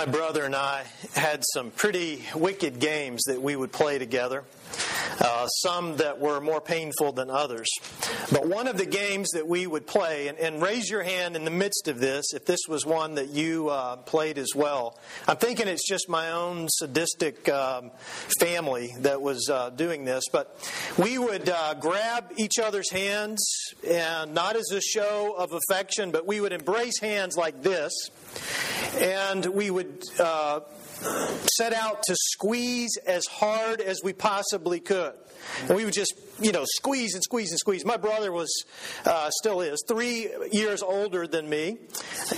my brother and I had some pretty wicked games that we would play together. Uh, some that were more painful than others. But one of the games that we would play, and, and raise your hand in the midst of this if this was one that you uh, played as well. I'm thinking it's just my own sadistic um, family that was uh, doing this, but we would uh, grab each other's hands, and not as a show of affection, but we would embrace hands like this, and we would uh, set out to squeeze as hard as we possibly could. And we would just, you know, squeeze and squeeze and squeeze. My brother was, uh, still is, three years older than me,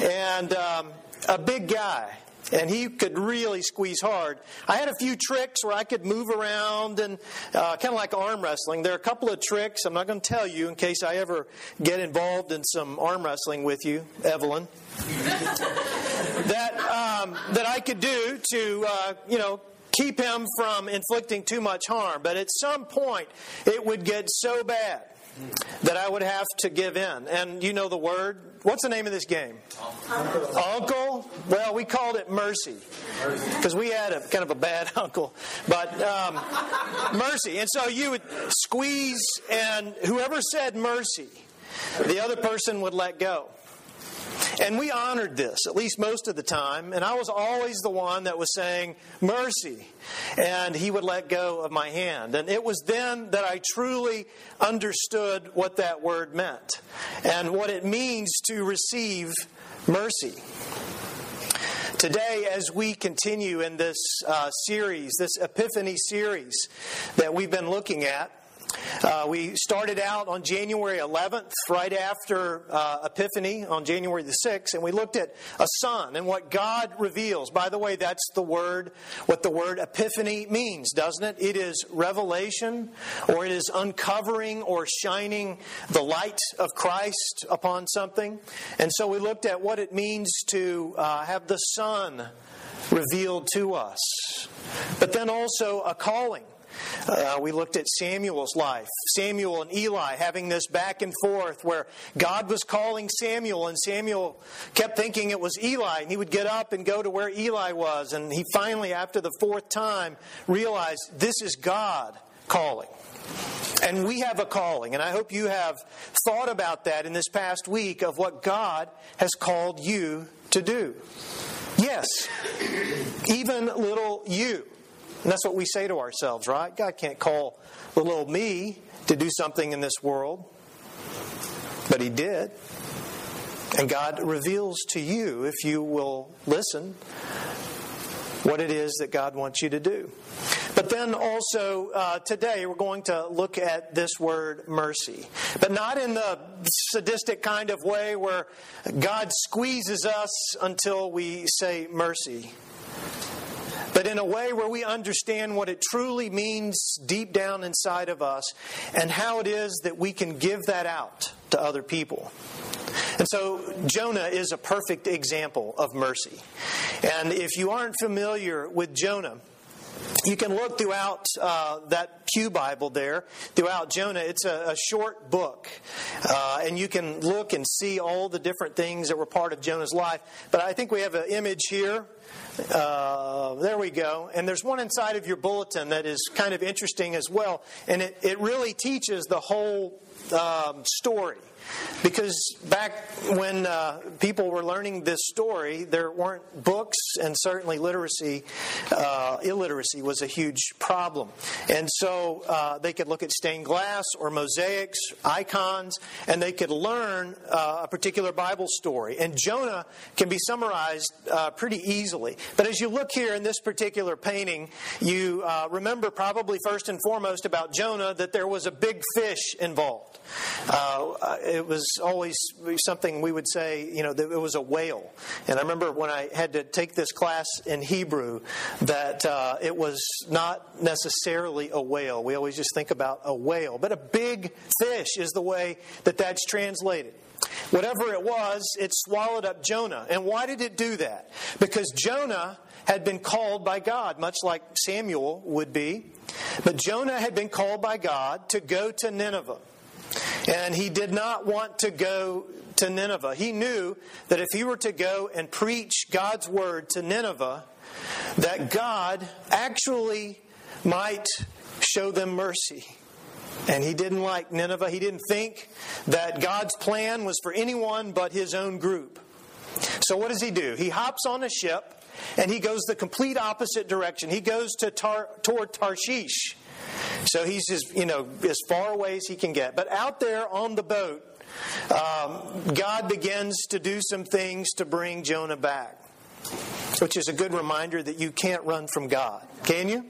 and um, a big guy and he could really squeeze hard. I had a few tricks where I could move around and uh, kind of like arm wrestling. There are a couple of tricks I'm not going to tell you in case I ever get involved in some arm wrestling with you, Evelyn. That um, that I could do to uh, you know keep him from inflicting too much harm. But at some point, it would get so bad that I would have to give in. And you know the word. What's the name of this game? Uncle. uncle? Well, we called it mercy because we had a kind of a bad uncle, but um, mercy. And so you would squeeze, and whoever said mercy, the other person would let go. And we honored this, at least most of the time. And I was always the one that was saying, Mercy. And he would let go of my hand. And it was then that I truly understood what that word meant and what it means to receive mercy. Today, as we continue in this uh, series, this Epiphany series that we've been looking at, uh, we started out on January 11th, right after uh, Epiphany on January the 6th, and we looked at a son and what God reveals. By the way, that's the word, what the word epiphany means, doesn't it? It is revelation, or it is uncovering or shining the light of Christ upon something. And so we looked at what it means to uh, have the Son revealed to us, but then also a calling. Uh, we looked at Samuel's life. Samuel and Eli having this back and forth where God was calling Samuel, and Samuel kept thinking it was Eli, and he would get up and go to where Eli was. And he finally, after the fourth time, realized this is God calling. And we have a calling, and I hope you have thought about that in this past week of what God has called you to do. Yes, even little you and that's what we say to ourselves, right? God can't call the little me to do something in this world. But He did. And God reveals to you, if you will listen, what it is that God wants you to do. But then also uh, today we're going to look at this word mercy. But not in the sadistic kind of way where God squeezes us until we say mercy but in a way where we understand what it truly means deep down inside of us and how it is that we can give that out to other people. And so Jonah is a perfect example of mercy. And if you aren't familiar with Jonah, you can look throughout uh, that Pew Bible there, throughout Jonah. It's a, a short book. Uh, and you can look and see all the different things that were part of Jonah's life. But I think we have an image here uh, there we go. And there's one inside of your bulletin that is kind of interesting as well. And it, it really teaches the whole um, story. Because back when uh, people were learning this story, there weren't books, and certainly literacy, uh, illiteracy was a huge problem. And so uh, they could look at stained glass or mosaics, icons, and they could learn uh, a particular Bible story. And Jonah can be summarized uh, pretty easily. But as you look here in this particular painting, you uh, remember probably first and foremost about Jonah that there was a big fish involved. It it was always something we would say, you know, that it was a whale. And I remember when I had to take this class in Hebrew that uh, it was not necessarily a whale. We always just think about a whale, but a big fish is the way that that's translated. Whatever it was, it swallowed up Jonah. And why did it do that? Because Jonah had been called by God, much like Samuel would be. But Jonah had been called by God to go to Nineveh. And he did not want to go to Nineveh. He knew that if he were to go and preach God's word to Nineveh, that God actually might show them mercy. And he didn't like Nineveh. He didn't think that God's plan was for anyone but his own group. So what does he do? He hops on a ship and he goes the complete opposite direction. He goes to tar, toward Tarshish. So he's as you know as far away as he can get. But out there on the boat, um, God begins to do some things to bring Jonah back which is a good reminder that you can't run from God. Can you?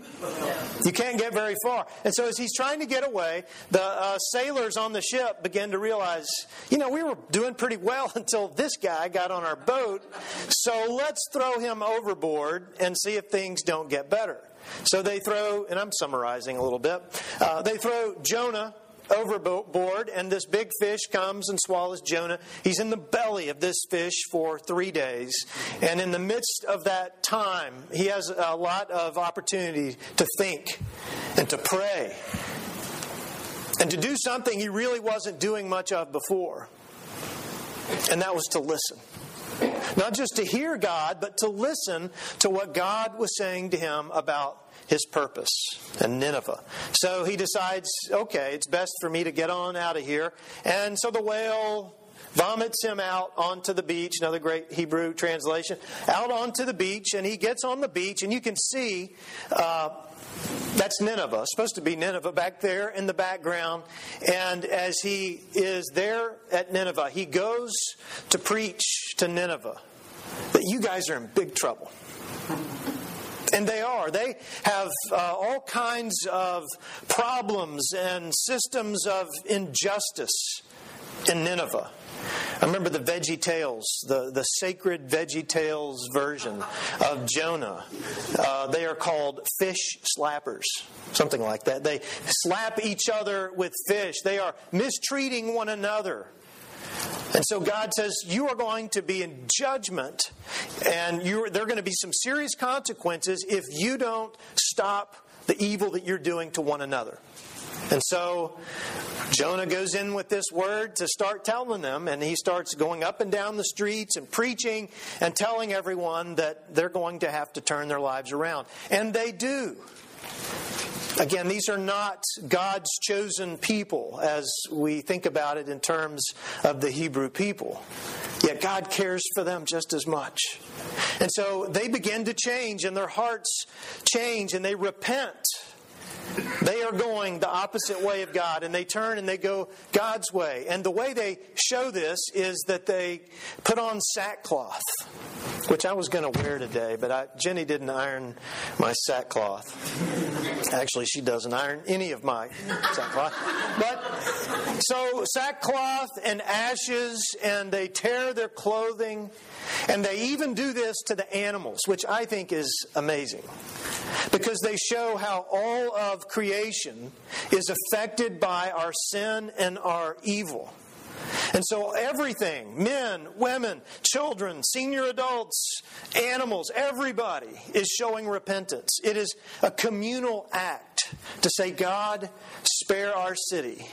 You can't get very far. And so, as he's trying to get away, the uh, sailors on the ship begin to realize, you know, we were doing pretty well until this guy got on our boat. So, let's throw him overboard and see if things don't get better. So, they throw, and I'm summarizing a little bit, uh, they throw Jonah overboard, and this big fish comes and swallows Jonah. He's in the belly of this fish for three days. And in the midst of that time, he has a lot of opportunity to think and to pray and to do something he really wasn't doing much of before. And that was to listen. Not just to hear God, but to listen to what God was saying to him about his purpose and Nineveh. So he decides, okay, it's best for me to get on out of here. And so the whale vomits him out onto the beach, another great Hebrew translation, out onto the beach, and he gets on the beach, and you can see. Uh, that's Nineveh, supposed to be Nineveh back there in the background. And as he is there at Nineveh, he goes to preach to Nineveh that you guys are in big trouble. And they are. They have uh, all kinds of problems and systems of injustice in Nineveh. I remember the Veggie Tales, the, the sacred Veggie Tales version of Jonah. Uh, they are called fish slappers, something like that. They slap each other with fish. They are mistreating one another. And so God says, You are going to be in judgment, and there are going to be some serious consequences if you don't stop the evil that you're doing to one another. And so Jonah goes in with this word to start telling them, and he starts going up and down the streets and preaching and telling everyone that they're going to have to turn their lives around. And they do. Again, these are not God's chosen people as we think about it in terms of the Hebrew people. Yet God cares for them just as much. And so they begin to change, and their hearts change, and they repent. They are going the opposite way of God, and they turn and they go God's way. And the way they show this is that they put on sackcloth which I was going to wear today, but I, Jenny didn't iron my sackcloth. Actually, she doesn't iron any of my sackcloth. But so sackcloth and ashes, and they tear their clothing, and they even do this to the animals, which I think is amazing. Because they show how all of creation is affected by our sin and our evil. And so everything, men, women, children, senior adults, animals, everybody is showing repentance. It is a communal act to say, God, spare our city.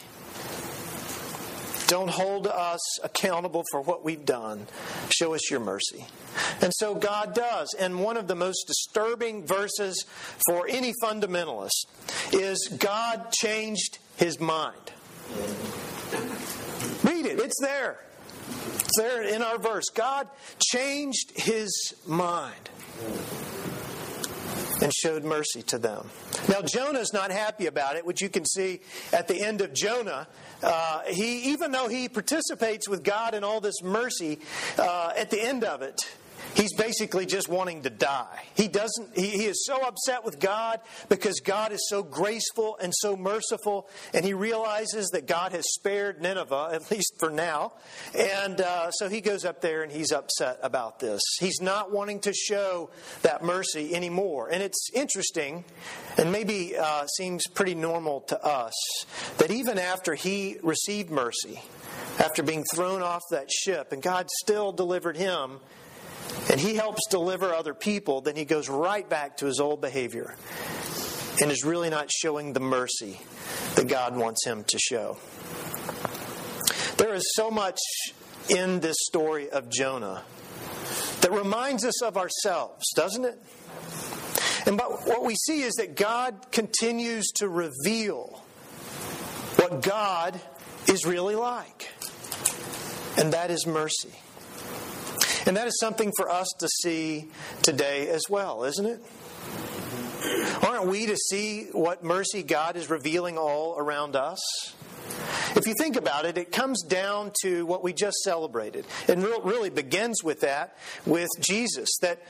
Don't hold us accountable for what we've done. Show us your mercy. And so God does. And one of the most disturbing verses for any fundamentalist is God changed his mind. Read it, it's there. It's there in our verse. God changed his mind and showed mercy to them. Now, Jonah's not happy about it, which you can see at the end of Jonah. Uh, he, even though he participates with God in all this mercy, uh, at the end of it, He's basically just wanting to die. He doesn't he, he, is so upset with God because God is so graceful and so merciful, and he realizes that God has spared Nineveh, at least for now. And uh, so he goes up there and he's upset about this. He's not wanting to show that mercy anymore. And it's interesting, and maybe uh, seems pretty normal to us, that even after he received mercy, after being thrown off that ship, and God still delivered him and he helps deliver other people, then he goes right back to his old behavior and is really not showing the mercy that God wants him to show. There is so much in this story of Jonah that reminds us of ourselves, doesn't it? And but what we see is that God continues to reveal what God is really like. And that is mercy. And that is something for us to see today as well, isn't it? Aren't we to see what mercy God is revealing all around us? If you think about it, it comes down to what we just celebrated. And really begins with that, with Jesus, that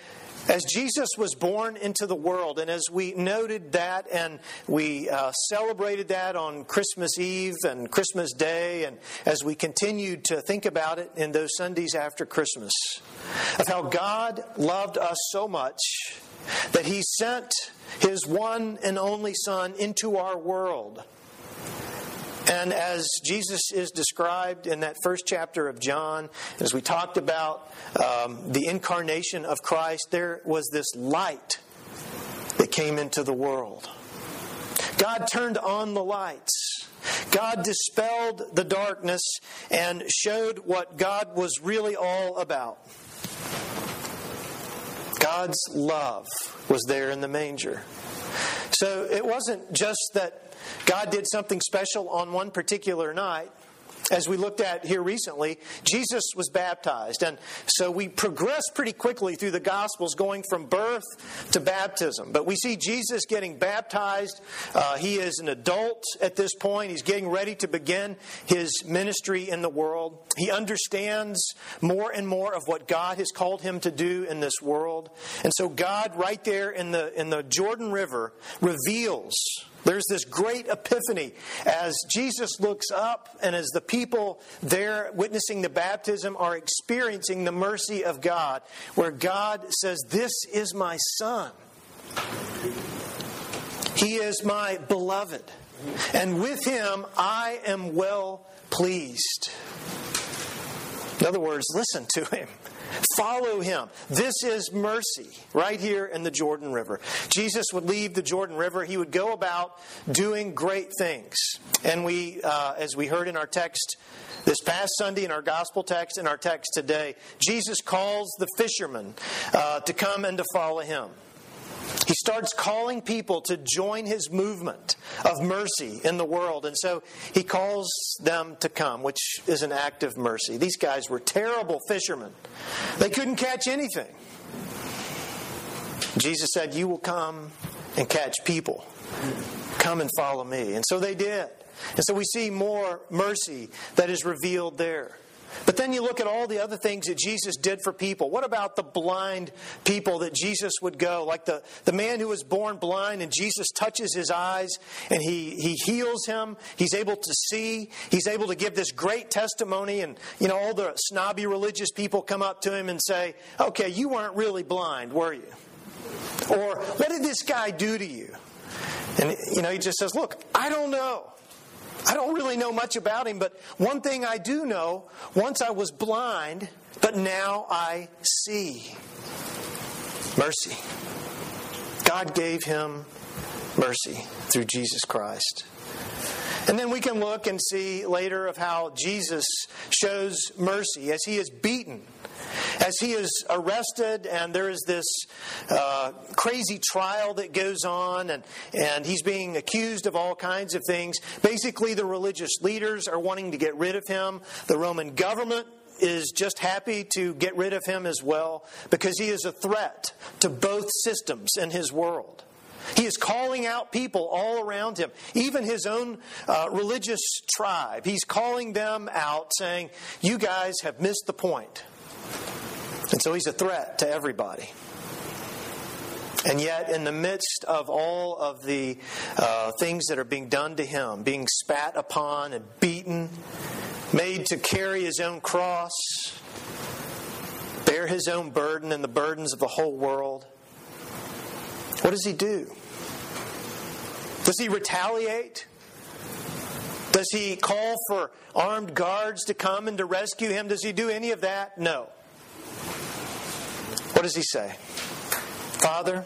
as Jesus was born into the world, and as we noted that and we uh, celebrated that on Christmas Eve and Christmas Day, and as we continued to think about it in those Sundays after Christmas, of how God loved us so much that He sent His one and only Son into our world and as Jesus is described in that first chapter of John, as we talked about um, the incarnation of Christ, there was this light that came into the world. God turned on the lights. God dispelled the darkness and showed what God was really all about. God's love was there in the manger. So it wasn't just that God did something special on one particular night. As we looked at here recently, Jesus was baptized. And so we progress pretty quickly through the Gospels, going from birth to baptism. But we see Jesus getting baptized. Uh, he is an adult at this point. He's getting ready to begin his ministry in the world. He understands more and more of what God has called him to do in this world. And so God, right there in the, in the Jordan River, reveals there's this great epiphany as Jesus looks up and as the people there witnessing the baptism are experiencing the mercy of God, where God says, This is my Son. He is my beloved, and with him I am well pleased. In other words, listen to him. Follow him. This is mercy right here in the Jordan River. Jesus would leave the Jordan River. He would go about doing great things. And we, uh, as we heard in our text this past Sunday in our gospel text in our text today, Jesus calls the fishermen uh, to come and to follow him. He starts calling people to join his movement of mercy in the world. And so he calls them to come, which is an act of mercy. These guys were terrible fishermen, they couldn't catch anything. Jesus said, You will come and catch people. Come and follow me. And so they did. And so we see more mercy that is revealed there. But then you look at all the other things that Jesus did for people. What about the blind people that Jesus would go? Like the, the man who was born blind and Jesus touches his eyes and he, he heals him. He's able to see. He's able to give this great testimony. And, you know, all the snobby religious people come up to him and say, okay, you weren't really blind, were you? Or, what did this guy do to you? And, you know, he just says, look, I don't know. I don't really know much about him, but one thing I do know once I was blind, but now I see. Mercy. God gave him mercy through Jesus Christ. And then we can look and see later of how Jesus shows mercy as he is beaten as he is arrested, and there is this uh, crazy trial that goes on, and, and he's being accused of all kinds of things. Basically, the religious leaders are wanting to get rid of him. The Roman government is just happy to get rid of him as well because he is a threat to both systems in his world. He is calling out people all around him, even his own uh, religious tribe. He's calling them out, saying, You guys have missed the point. And so he's a threat to everybody. And yet, in the midst of all of the uh, things that are being done to him, being spat upon and beaten, made to carry his own cross, bear his own burden and the burdens of the whole world, what does he do? Does he retaliate? Does he call for armed guards to come and to rescue him? Does he do any of that? No. What does he say? Father,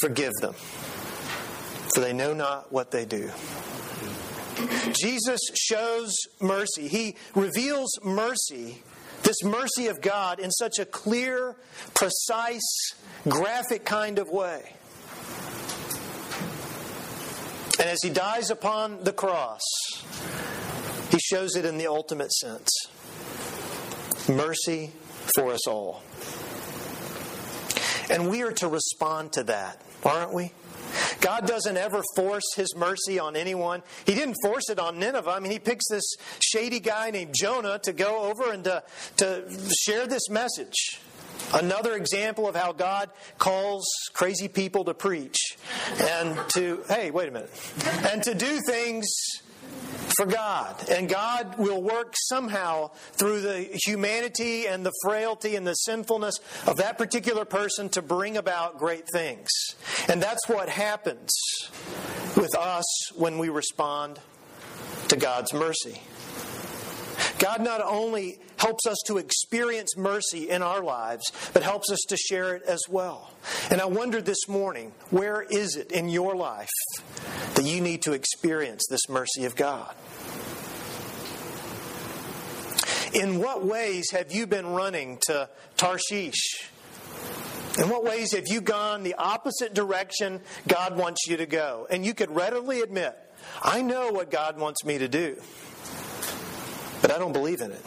forgive them, for they know not what they do. Jesus shows mercy. He reveals mercy This mercy of God in such a clear, precise, graphic kind of way. And as he dies upon the cross, he shows it in the ultimate sense mercy for us all. And we are to respond to that, aren't we? God doesn't ever force his mercy on anyone. He didn't force it on Nineveh. I mean, he picks this shady guy named Jonah to go over and to, to share this message. Another example of how God calls crazy people to preach and to, hey, wait a minute, and to do things for God. And God will work somehow through the humanity and the frailty and the sinfulness of that particular person to bring about great things. And that's what happens with us when we respond to God's mercy. God not only helps us to experience mercy in our lives, but helps us to share it as well. And I wonder this morning, where is it in your life that you need to experience this mercy of God? In what ways have you been running to Tarshish? In what ways have you gone the opposite direction God wants you to go? And you could readily admit, I know what God wants me to do, but I don't believe in it.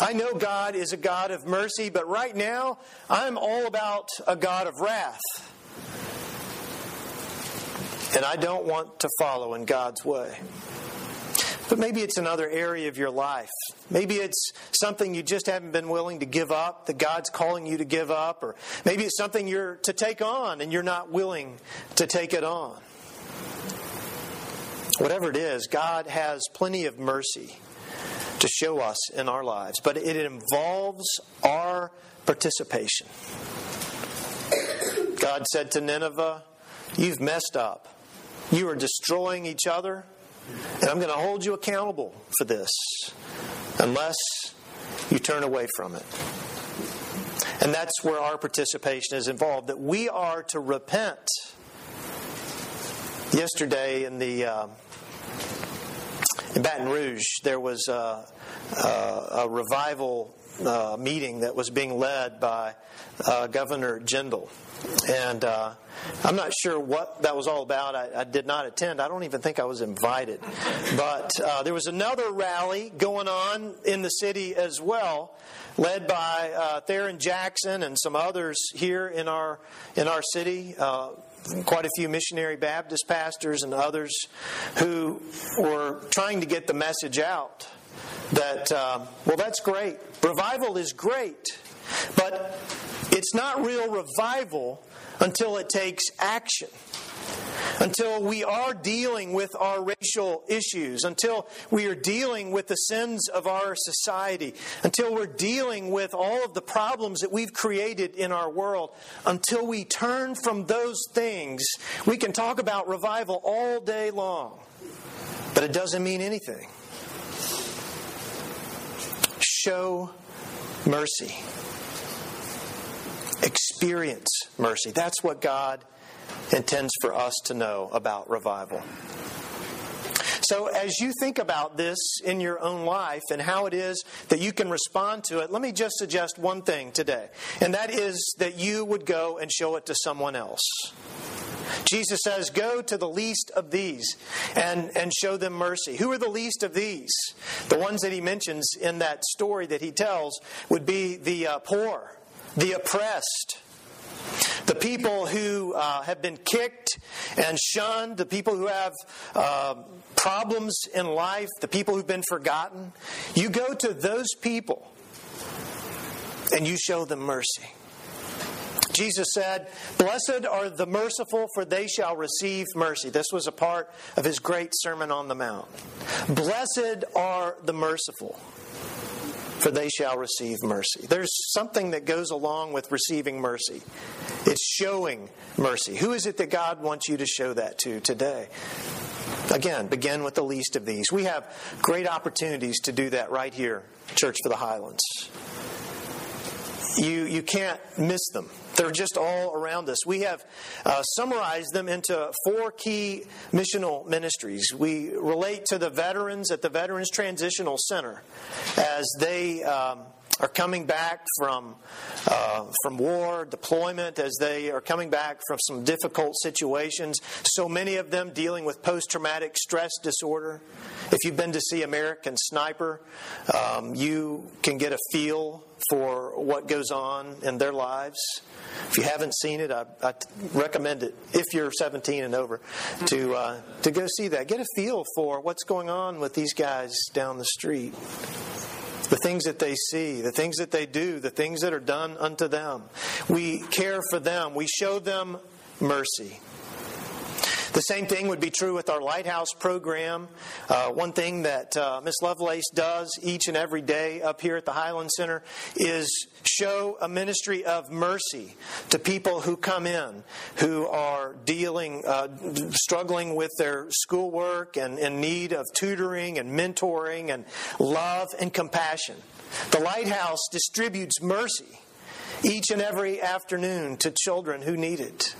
I know God is a God of mercy, but right now I'm all about a God of wrath. And I don't want to follow in God's way. But maybe it's another area of your life. Maybe it's something you just haven't been willing to give up, that God's calling you to give up, or maybe it's something you're to take on and you're not willing to take it on. Whatever it is, God has plenty of mercy to show us in our lives, but it involves our participation. God said to Nineveh, You've messed up. You are destroying each other. And I'm going to hold you accountable for this unless you turn away from it. And that's where our participation is involved, that we are to repent. Yesterday in the uh, in Baton Rouge, there was a, a, revival uh, meeting that was being led by uh, Governor Jindal. And uh, I'm not sure what that was all about. I, I, did not attend. I don't even think I was invited. But uh, there was another rally going on in the city as well, led by uh, Theron Jackson and some others here in our in our city. Uh, quite a few missionary Baptist pastors and others who were trying to get the message out that uh, well, that's great. Revival is great, but it's not real revival until it takes action. Until we are dealing with our racial issues, until we are dealing with the sins of our society, until we're dealing with all of the problems that we've created in our world, until we turn from those things, we can talk about revival all day long, but it doesn't mean anything. Show mercy experience mercy. That's what God intends for us to know about revival. So, as you think about this in your own life and how it is that you can respond to it, let me just suggest one thing today, and that is that you would go and show it to someone else. Jesus says, Go to the least of these and, and show them mercy. Who are the least of these? The ones that he mentions in that story that he tells would be the uh, poor, the oppressed, the people who uh, have been kicked and shunned, the people who have uh, problems in life, the people who've been forgotten. You go to those people and you show them mercy. Jesus said, Blessed are the merciful, for they shall receive mercy. This was a part of his great Sermon on the Mount. Blessed are the merciful for they shall receive mercy. There's something that goes along with receiving mercy. It's showing mercy. Who is it that God wants you to show that to today? Again, begin with the least of these. We have great opportunities to do that right here, Church for the Highlands. You, you can't miss them. They're just all around us. We have uh, summarized them into four key missional ministries. We relate to the veterans at the Veterans Transitional Center as they. Um, are coming back from uh, from war, deployment, as they are coming back from some difficult situations. So many of them dealing with post traumatic stress disorder. If you've been to see American Sniper, um, you can get a feel for what goes on in their lives. If you haven't seen it, I, I recommend it. If you're 17 and over, to uh, to go see that. Get a feel for what's going on with these guys down the street the things that they see, the things that they do, the things that are done unto them. We care for them, we show them mercy. The same thing would be true with our Lighthouse program. Uh, one thing that uh, Miss Lovelace does each and every day up here at the Highland Center is show a ministry of mercy to people who come in who are dealing, uh, struggling with their schoolwork and in need of tutoring and mentoring and love and compassion. The Lighthouse distributes mercy each and every afternoon to children who need it.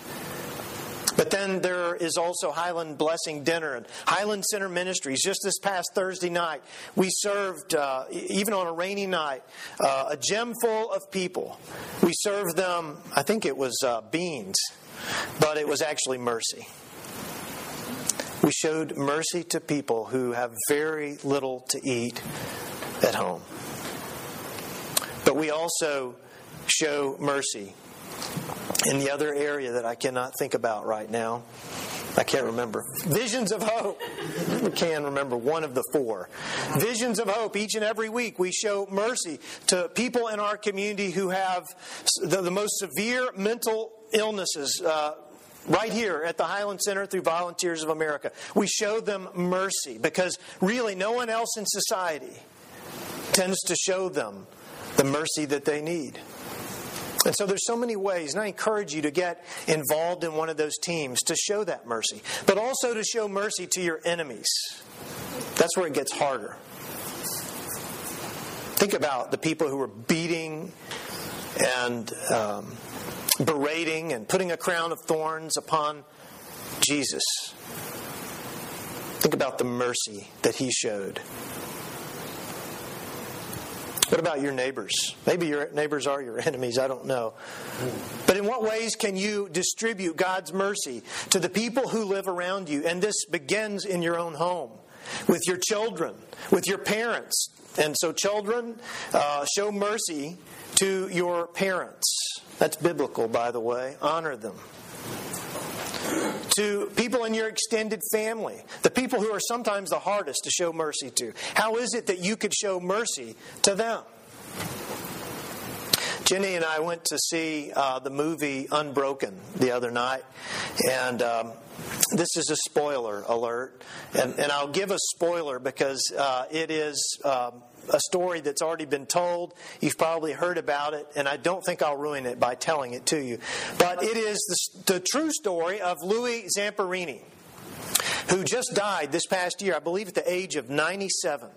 But then there is also Highland Blessing Dinner and Highland Center Ministries. Just this past Thursday night, we served, uh, even on a rainy night, uh, a gem full of people. We served them, I think it was uh, beans, but it was actually mercy. We showed mercy to people who have very little to eat at home. But we also show mercy in the other area that I cannot think about right now. I can't remember. Visions of Hope. I can remember one of the four. Visions of Hope. Each and every week, we show mercy to people in our community who have the, the most severe mental illnesses. Uh, right here at the Highland Center through Volunteers of America. We show them mercy because really no one else in society tends to show them the mercy that they need. And so there's so many ways, and I encourage you to get involved in one of those teams to show that mercy, but also to show mercy to your enemies. That's where it gets harder. Think about the people who were beating and um, berating and putting a crown of thorns upon Jesus. Think about the mercy that he showed. What about your neighbors? Maybe your neighbors are your enemies, I don't know. But in what ways can you distribute God's mercy to the people who live around you? And this begins in your own home, with your children, with your parents. And so, children, uh, show mercy to your parents. That's biblical, by the way. Honor them to people in your extended family, the people who are sometimes the hardest to show mercy to. How is it that you could show mercy to them? Jenny and I went to see uh, the movie Unbroken the other night, and um, this is a spoiler alert. And, and I'll give a spoiler because uh, it is. Um, a story that's already been told. You've probably heard about it, and I don't think I'll ruin it by telling it to you. But it is the, the true story of Louis Zamperini, who just died this past year, I believe at the age of 97.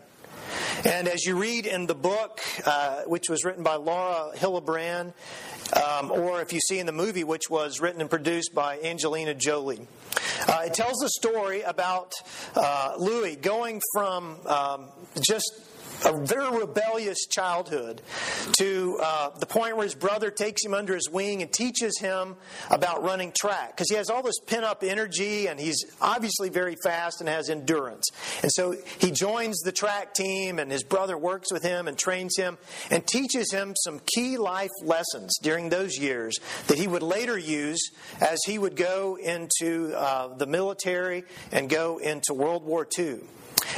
And as you read in the book, uh, which was written by Laura Hillenbrand, um, or if you see in the movie, which was written and produced by Angelina Jolie, uh, it tells the story about uh, Louis going from um, just a very rebellious childhood to uh, the point where his brother takes him under his wing and teaches him about running track because he has all this pent up energy and he's obviously very fast and has endurance. And so he joins the track team and his brother works with him and trains him and teaches him some key life lessons during those years that he would later use as he would go into uh, the military and go into World War II.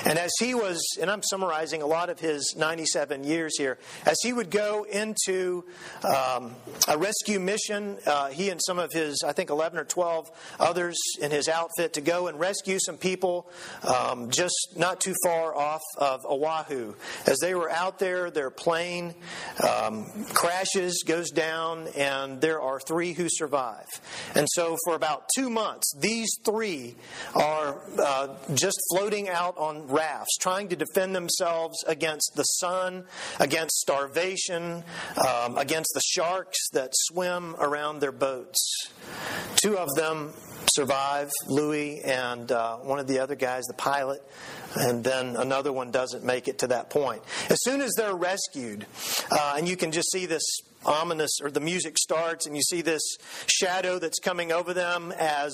And as he was, and I'm summarizing a lot of his 97 years here, as he would go into um, a rescue mission, uh, he and some of his, I think 11 or 12 others in his outfit to go and rescue some people um, just not too far off of Oahu. As they were out there, their plane um, crashes, goes down, and there are three who survive. And so for about two months, these three are uh, just floating out on rafts, trying to defend themselves against the sun, against starvation, um, against the sharks that swim around their boats. Two of them survive, Louis and uh, one of the other guys, the pilot, and then another one doesn't make it to that point. As soon as they're rescued, uh, and you can just see this ominous, or the music starts, and you see this shadow that's coming over them as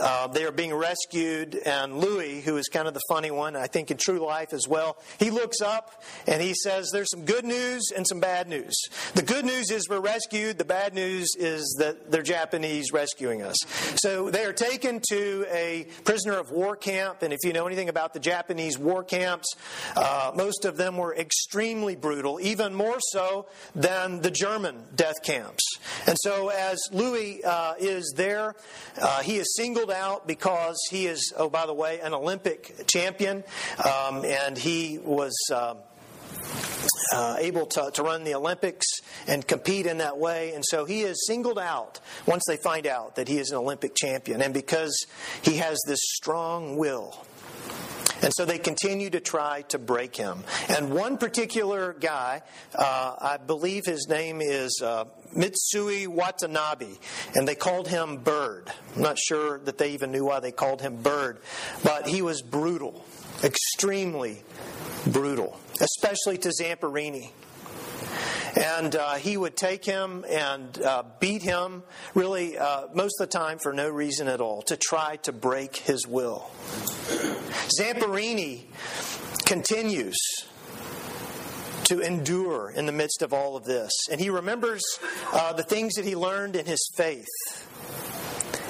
uh, they are being rescued. And Louis, who is kind of the funny one, I think in true life as well, he looks up and he says, There's some good news and some bad news. The good news is we're rescued, the bad news is that they're Japanese rescuing us. So they are taken to a prisoner of war camp, and if you know anything about the Japanese war camps, uh, most of them were extremely brutal, even more so than the German German death camps. And so, as Louis uh, is there, uh, he is singled out because he is, oh, by the way, an Olympic champion, um, and he was. Uh, uh, able to, to run the Olympics and compete in that way. And so he is singled out once they find out that he is an Olympic champion. And because he has this strong will, and so they continue to try to break him. And one particular guy, uh, I believe his name is uh, Mitsui Watanabe, and they called him Bird. I'm not sure that they even knew why they called him Bird, but he was brutal, extremely brutal, especially to Zamperini. And uh, he would take him and uh, beat him, really, uh, most of the time for no reason at all, to try to break his will. Zamperini continues to endure in the midst of all of this. And he remembers uh, the things that he learned in his faith.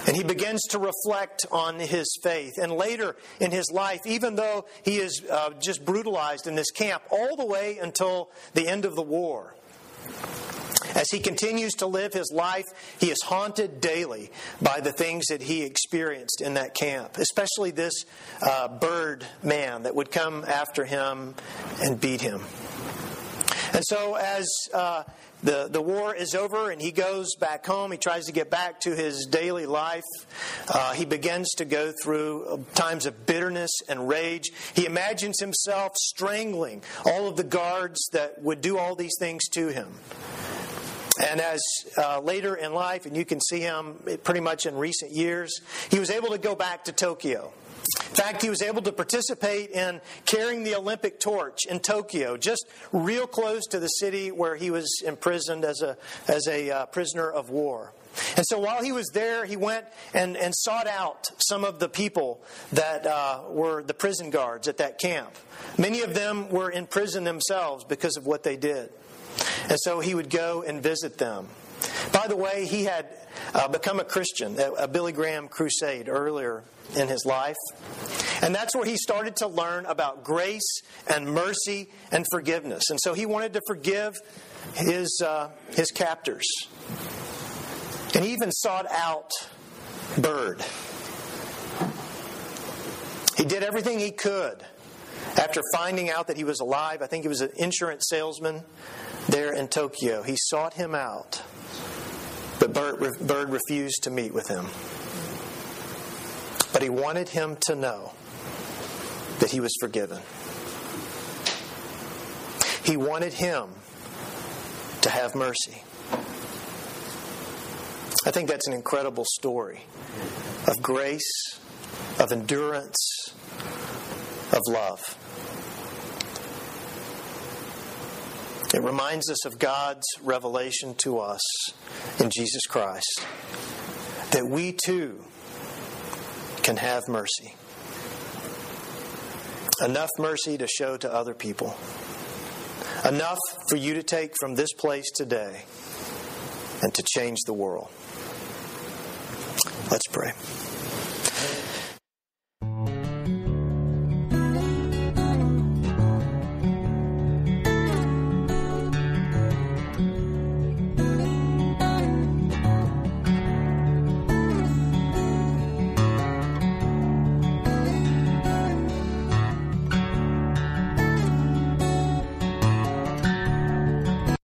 And he begins to reflect on his faith. And later in his life, even though he is uh, just brutalized in this camp all the way until the end of the war, as he continues to live his life, he is haunted daily by the things that he experienced in that camp, especially this uh, bird man that would come after him and beat him. And so, as uh, the, the war is over and he goes back home. He tries to get back to his daily life. Uh, he begins to go through times of bitterness and rage. He imagines himself strangling all of the guards that would do all these things to him. And as uh, later in life, and you can see him pretty much in recent years, he was able to go back to Tokyo. In fact, he was able to participate in carrying the Olympic torch in Tokyo, just real close to the city where he was imprisoned as a, as a uh, prisoner of war. And so while he was there, he went and, and sought out some of the people that uh, were the prison guards at that camp. Many of them were in prison themselves because of what they did. And so he would go and visit them. By the way, he had uh, become a Christian at a Billy Graham crusade earlier in his life. And that's where he started to learn about grace and mercy and forgiveness. And so he wanted to forgive his, uh, his captors. And he even sought out Bird. He did everything he could after finding out that he was alive. I think he was an insurance salesman there in Tokyo. He sought him out, but Bird, refused to meet with him. But he wanted him to know that he was forgiven. He wanted him to have mercy. I think that's an incredible story of grace, of endurance, of love. It reminds us of God's revelation to us in Jesus Christ that we too can have mercy. Enough mercy to show to other people. Enough for you to take from this place today and to change the world. Let's pray.